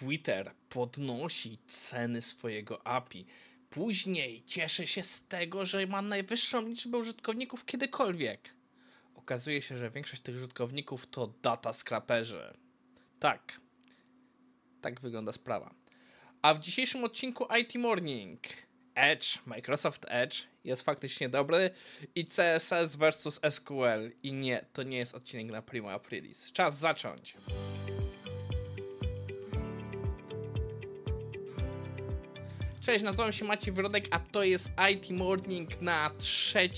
Twitter podnosi ceny swojego API. Później cieszy się z tego, że ma najwyższą liczbę użytkowników kiedykolwiek. Okazuje się, że większość tych użytkowników to data scraperzy. Tak. Tak wygląda sprawa. A w dzisiejszym odcinku IT Morning Edge, Microsoft Edge jest faktycznie dobry i CSS versus SQL. I nie, to nie jest odcinek na Prima Aprilis. Czas zacząć. Cześć, nazywam się Maciej Wrodek, a to jest IT Morning na 3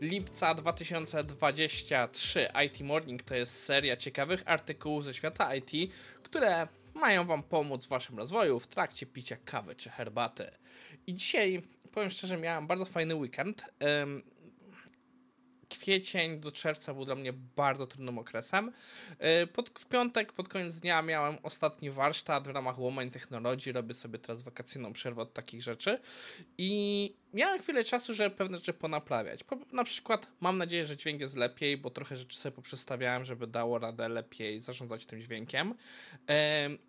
lipca 2023. IT Morning to jest seria ciekawych artykułów ze świata IT, które mają Wam pomóc w Waszym rozwoju w trakcie picia kawy czy herbaty. I dzisiaj, powiem szczerze, miałem bardzo fajny weekend kwiecień do czerwca był dla mnie bardzo trudnym okresem. E, pod, w piątek, pod koniec dnia miałem ostatni warsztat w ramach Woman Technology. Robię sobie teraz wakacyjną przerwę od takich rzeczy. I miałem chwilę czasu, żeby pewne rzeczy ponaprawiać. Po, na przykład mam nadzieję, że dźwięk jest lepiej, bo trochę rzeczy sobie poprzestawiałem, żeby dało radę lepiej zarządzać tym dźwiękiem.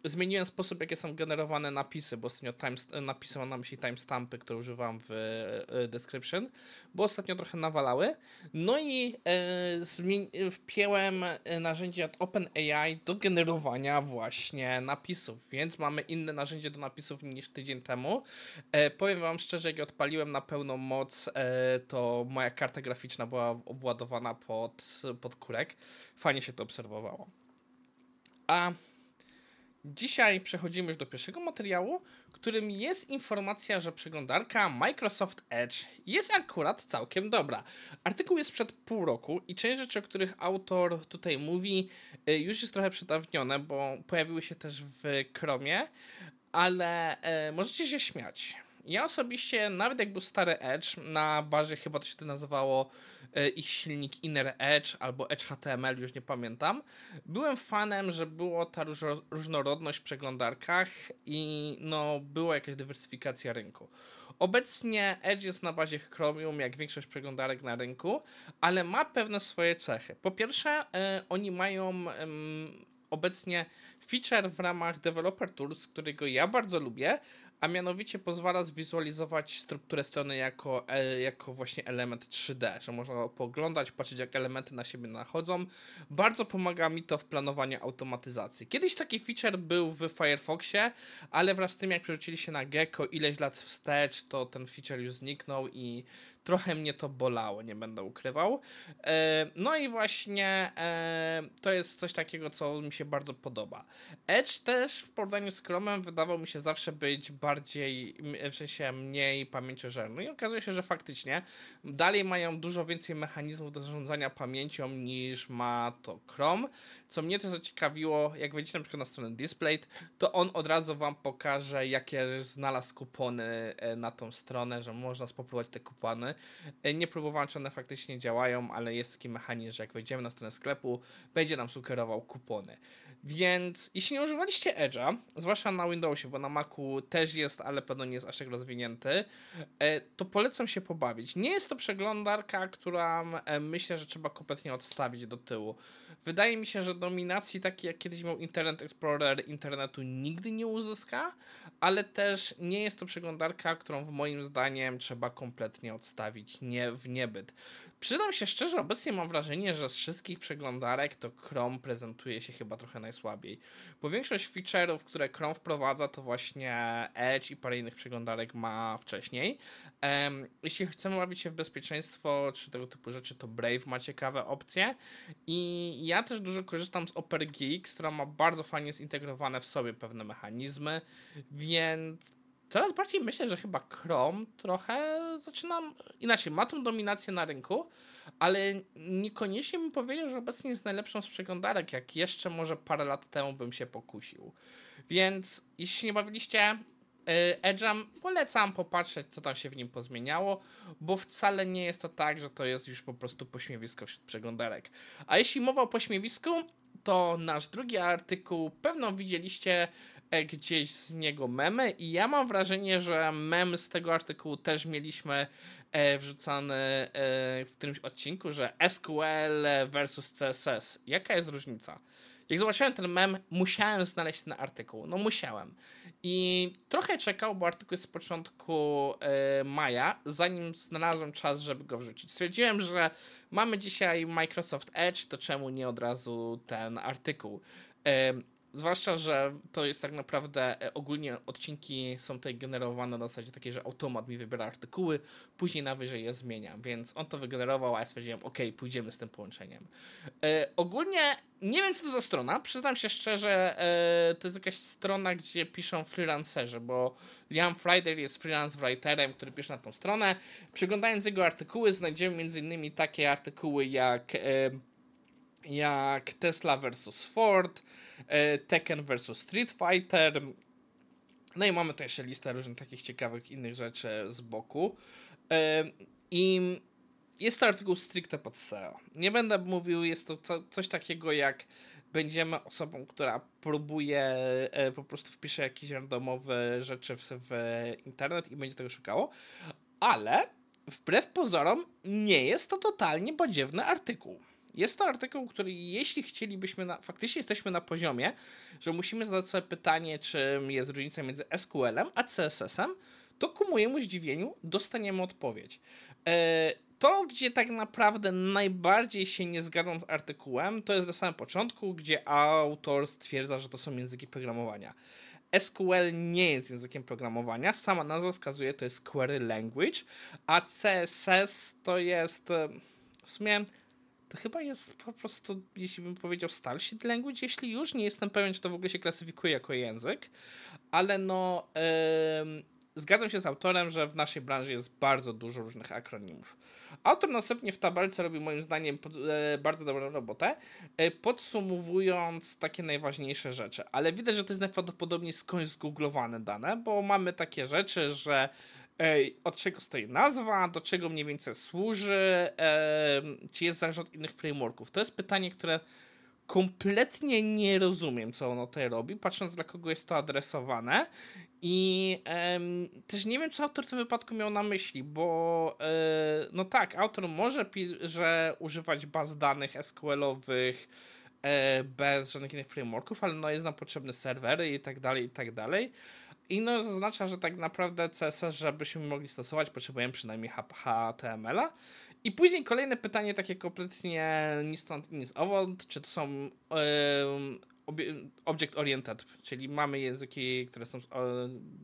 Zmieniłem sposób, jakie są generowane napisy, bo ostatnio time, napisy mam na myśli timestampy, które używam w e, description, bo ostatnio trochę nawalały. No i e, wpięłem e, narzędzie od OpenAI do generowania właśnie napisów, więc mamy inne narzędzie do napisów niż tydzień temu. Powiem wam szczerze, jak odpaliłem na pełną moc, e, to moja karta graficzna była obładowana pod, pod kurek. Fajnie się to obserwowało. A Dzisiaj przechodzimy już do pierwszego materiału, którym jest informacja, że przeglądarka Microsoft Edge jest akurat całkiem dobra. Artykuł jest przed pół roku i część rzeczy, o których autor tutaj mówi, y, już jest trochę przedawnione, bo pojawiły się też w Chromie, ale e, możecie się śmiać. Ja osobiście, nawet jak był stary Edge, na bazie chyba to się to nazywało E, ich silnik Inner Edge albo Edge HTML, już nie pamiętam. Byłem fanem, że było ta różnorodność w przeglądarkach i no, była jakaś dywersyfikacja rynku. Obecnie Edge jest na bazie Chromium, jak większość przeglądarek na rynku, ale ma pewne swoje cechy. Po pierwsze, e, oni mają obecnie feature w ramach Developer Tools, którego ja bardzo lubię, a mianowicie pozwala zwizualizować strukturę strony jako, e, jako właśnie element 3D, że można poglądać, patrzeć jak elementy na siebie nachodzą. Bardzo pomaga mi to w planowaniu automatyzacji. Kiedyś taki feature był w Firefoxie, ale wraz z tym jak przerzucili się na Gecko ileś lat wstecz, to ten feature już zniknął i trochę mnie to bolało, nie będę ukrywał. E, no i właśnie e, to jest coś takiego, co mi się bardzo podoba. Edge też w porównaniu z Chromem wydawał mi się zawsze być bardziej, w sensie mniej pamięciożerny i okazuje się, że faktycznie dalej mają dużo więcej mechanizmów do zarządzania pamięcią niż ma to Chrome. Co mnie to zaciekawiło, jak wejdziecie na przykład na stronę Display, to on od razu wam pokaże, jakie znalazł kupony e, na tą stronę, że można spopróbować te kupony. E, nie próbowałem, czy one faktycznie działają, ale jest taki mechanizm, że jak wejdziemy na stronę sklepu, będzie nam sugerował kupony. Więc jeśli nie używaliście Edge'a, zwłaszcza na Windowsie, bo na Macu też jest, ale pewno nie jest aż tak rozwinięty, e, to polecam się pobawić. Nie jest to przeglądarka, która myślę, że trzeba kompletnie odstawić do tyłu. Wydaje mi się, że dominacji takiej jak kiedyś miał Internet Explorer internetu nigdy nie uzyska, ale też nie jest to przeglądarka, którą w moim zdaniem trzeba kompletnie odstawić nie w niebyt. Przydam się szczerze, obecnie mam wrażenie, że z wszystkich przeglądarek to Chrome prezentuje się chyba trochę najsłabiej. Bo większość feature'ów, które Chrome wprowadza, to właśnie Edge i parę innych przeglądarek ma wcześniej. Um, jeśli chcemy bawić się w bezpieczeństwo czy tego typu rzeczy, to Brave ma ciekawe opcje. I ja też dużo korzystam z OperGeeks, która ma bardzo fajnie zintegrowane w sobie pewne mechanizmy, więc coraz bardziej myślę, że chyba Chrome trochę zaczynam inaczej, ma tą dominację na rynku, ale niekoniecznie bym powiedział, że obecnie jest najlepszą z przeglądarek, jak jeszcze może parę lat temu bym się pokusił. Więc jeśli nie bawiliście y, Edge'em, polecam popatrzeć, co tam się w nim pozmieniało, bo wcale nie jest to tak, że to jest już po prostu pośmiewisko wśród przeglądarek. A jeśli mowa o pośmiewisku, to nasz drugi artykuł pewno widzieliście gdzieś z niego memy i ja mam wrażenie, że mem z tego artykułu też mieliśmy e, wrzucany e, w którymś odcinku, że SQL versus CSS. Jaka jest różnica? jak zobaczyłem ten mem, musiałem znaleźć ten artykuł. No musiałem. I trochę czekał, bo artykuł jest z początku e, maja, zanim znalazłem czas, żeby go wrzucić. Stwierdziłem, że mamy dzisiaj Microsoft Edge, to czemu nie od razu ten artykuł? E, Zwłaszcza, że to jest tak naprawdę e, ogólnie odcinki są tutaj generowane na zasadzie takiej, że automat mi wybiera artykuły, później najwyżej je zmienia, więc on to wygenerował, a ja stwierdziłem, ok, pójdziemy z tym połączeniem. E, ogólnie nie wiem, co to za strona, przyznam się szczerze, e, to jest jakaś strona, gdzie piszą freelancerzy, bo Liam Friday jest freelance writerem, który pisze na tą stronę. Przeglądając jego artykuły, znajdziemy m.in. takie artykuły jak, jak Tesla versus Ford, E, Tekken vs Street Fighter. No i mamy tu jeszcze listę różnych takich ciekawych innych rzeczy z boku. E, I jest to artykuł stricte pod SEO. Nie będę mówił, jest to co, coś takiego jak będziemy osobą, która próbuje, e, po prostu wpisze jakieś randomowe rzeczy w, w internet i będzie tego szukało, ale wbrew pozorom nie jest to totalnie badziewny artykuł. Jest to artykuł, który jeśli chcielibyśmy, na, faktycznie jesteśmy na poziomie, że musimy zadać sobie pytanie, czym jest różnica między SQL-em a CSS-em, to ku mojemu zdziwieniu dostaniemy odpowiedź. E, to, gdzie tak naprawdę najbardziej się nie zgadzam z artykułem, to jest na samym początku, gdzie autor stwierdza, że to są języki programowania. SQL nie jest językiem programowania, sama nazwa wskazuje, to jest query language, a CSS to jest e, w sumie to chyba jest po prostu, jeśli bym powiedział, starship language, jeśli już. Nie jestem pewien, czy to w ogóle się klasyfikuje jako język, ale no yy, zgadzam się z autorem, że w naszej branży jest bardzo dużo różnych akronimów. Autor następnie w tabelce robi moim zdaniem e, bardzo dobrą robotę, e, podsumowując takie najważniejsze rzeczy. Ale widać, że to jest najprawdopodobniej skądś zgooglowane dane, bo mamy takie rzeczy, że od czego stoi nazwa, do czego mniej więcej służy, czy jest od innych frameworków. To jest pytanie, które kompletnie nie rozumiem, co ono tutaj robi, patrząc dla kogo jest to adresowane i też nie wiem, co autor w tym wypadku miał na myśli, bo e, no tak, autor może że używać baz danych SQL-owych e, bez żadnych innych frameworków, ale no jest nam potrzebne serwery i tak dalej, i tak dalej. I no zaznacza, że tak naprawdę CSS, żebyśmy mogli stosować, potrzebujemy przynajmniej HTML-a. I później kolejne pytanie, takie kompletnie ni stąd, ni owąd, czy to są object oriented, czyli mamy języki, które są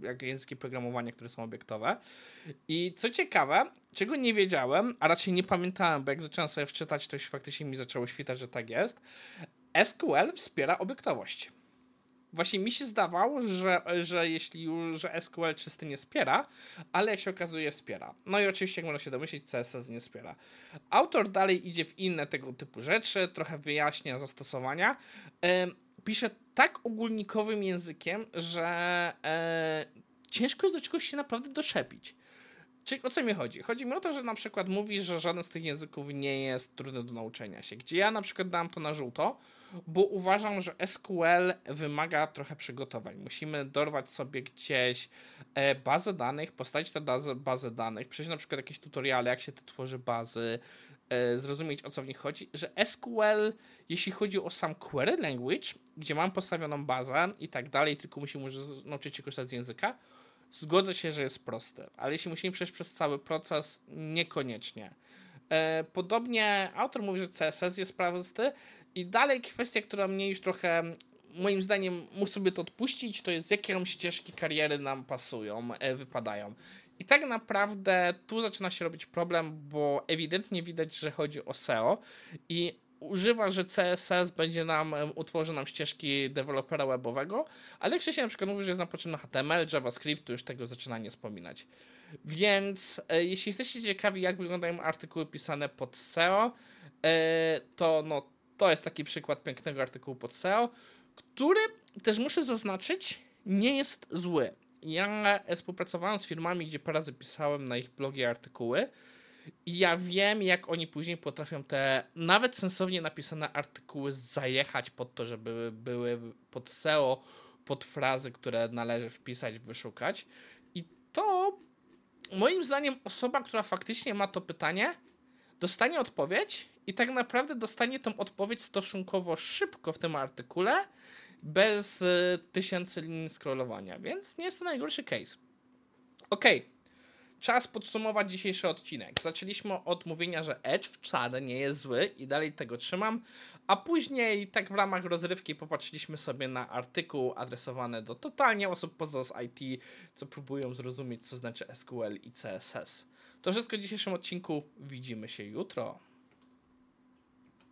jak języki programowania, które są obiektowe. I co ciekawe, czego nie wiedziałem, a raczej nie pamiętałem, bo jak zacząłem sobie wczytać, to już faktycznie mi zaczęło świtać, że tak jest. SQL wspiera obiektowość właśnie mi się zdawało, że, że jeśli że SQL czysty nie wspiera, ale jak się okazuje wspiera. No i oczywiście, jak można się domyślić, CSS nie wspiera. Autor dalej idzie w inne tego typu rzeczy, trochę wyjaśnia zastosowania. pisze tak ogólnikowym językiem, że e, ciężko jest do czegoś się naprawdę doszepić. Czyli o co mi chodzi? Chodzi mi o to, że na przykład mówi, że żaden z tych języków nie jest trudny do nauczenia się. Gdzie ja na przykład dam to na żółto, bo uważam, że SQL wymaga trochę przygotowań. Musimy dorwać sobie gdzieś e, bazę danych, postawić tę bazę danych, przejść na przykład jakieś tutoriale, jak się to tworzy bazy, e, zrozumieć o co w nich chodzi, że SQL, jeśli chodzi o sam query language, gdzie mam postawioną bazę i tak dalej, tylko musimy nauczyć się korzystać z języka, zgodzę się, że jest prosty, ale jeśli musimy przejść przez cały proces, niekoniecznie. E, podobnie autor mówi, że CSS jest prosty, i dalej kwestia, która mnie już trochę moim zdaniem muszę sobie to odpuścić, to jest jakie ścieżki kariery nam pasują, e, wypadają. I tak naprawdę tu zaczyna się robić problem, bo ewidentnie widać, że chodzi o SEO i używa, że CSS będzie nam, utworzy nam ścieżki dewelopera webowego, ale się na przykład mówi, że jest nam potrzebny HTML, JavaScript, to już tego zaczyna nie wspominać. Więc e, jeśli jesteście ciekawi, jak wyglądają artykuły pisane pod SEO, e, to no to jest taki przykład pięknego artykułu pod SEO, który też muszę zaznaczyć, nie jest zły. Ja współpracowałem z firmami, gdzie parę razy pisałem na ich blogi artykuły i ja wiem, jak oni później potrafią te nawet sensownie napisane artykuły zajechać pod to, żeby były pod SEO, pod frazy, które należy wpisać, wyszukać. I to moim zdaniem osoba, która faktycznie ma to pytanie, dostanie odpowiedź i tak naprawdę dostanie tą odpowiedź stosunkowo szybko w tym artykule, bez y, tysięcy linii scrollowania, więc nie jest to najgorszy case. Ok, czas podsumować dzisiejszy odcinek. Zaczęliśmy od mówienia, że Edge wcale nie jest zły i dalej tego trzymam, a później tak w ramach rozrywki popatrzyliśmy sobie na artykuł adresowany do totalnie osób poza IT, co próbują zrozumieć, co znaczy SQL i CSS. To wszystko w dzisiejszym odcinku. Widzimy się jutro.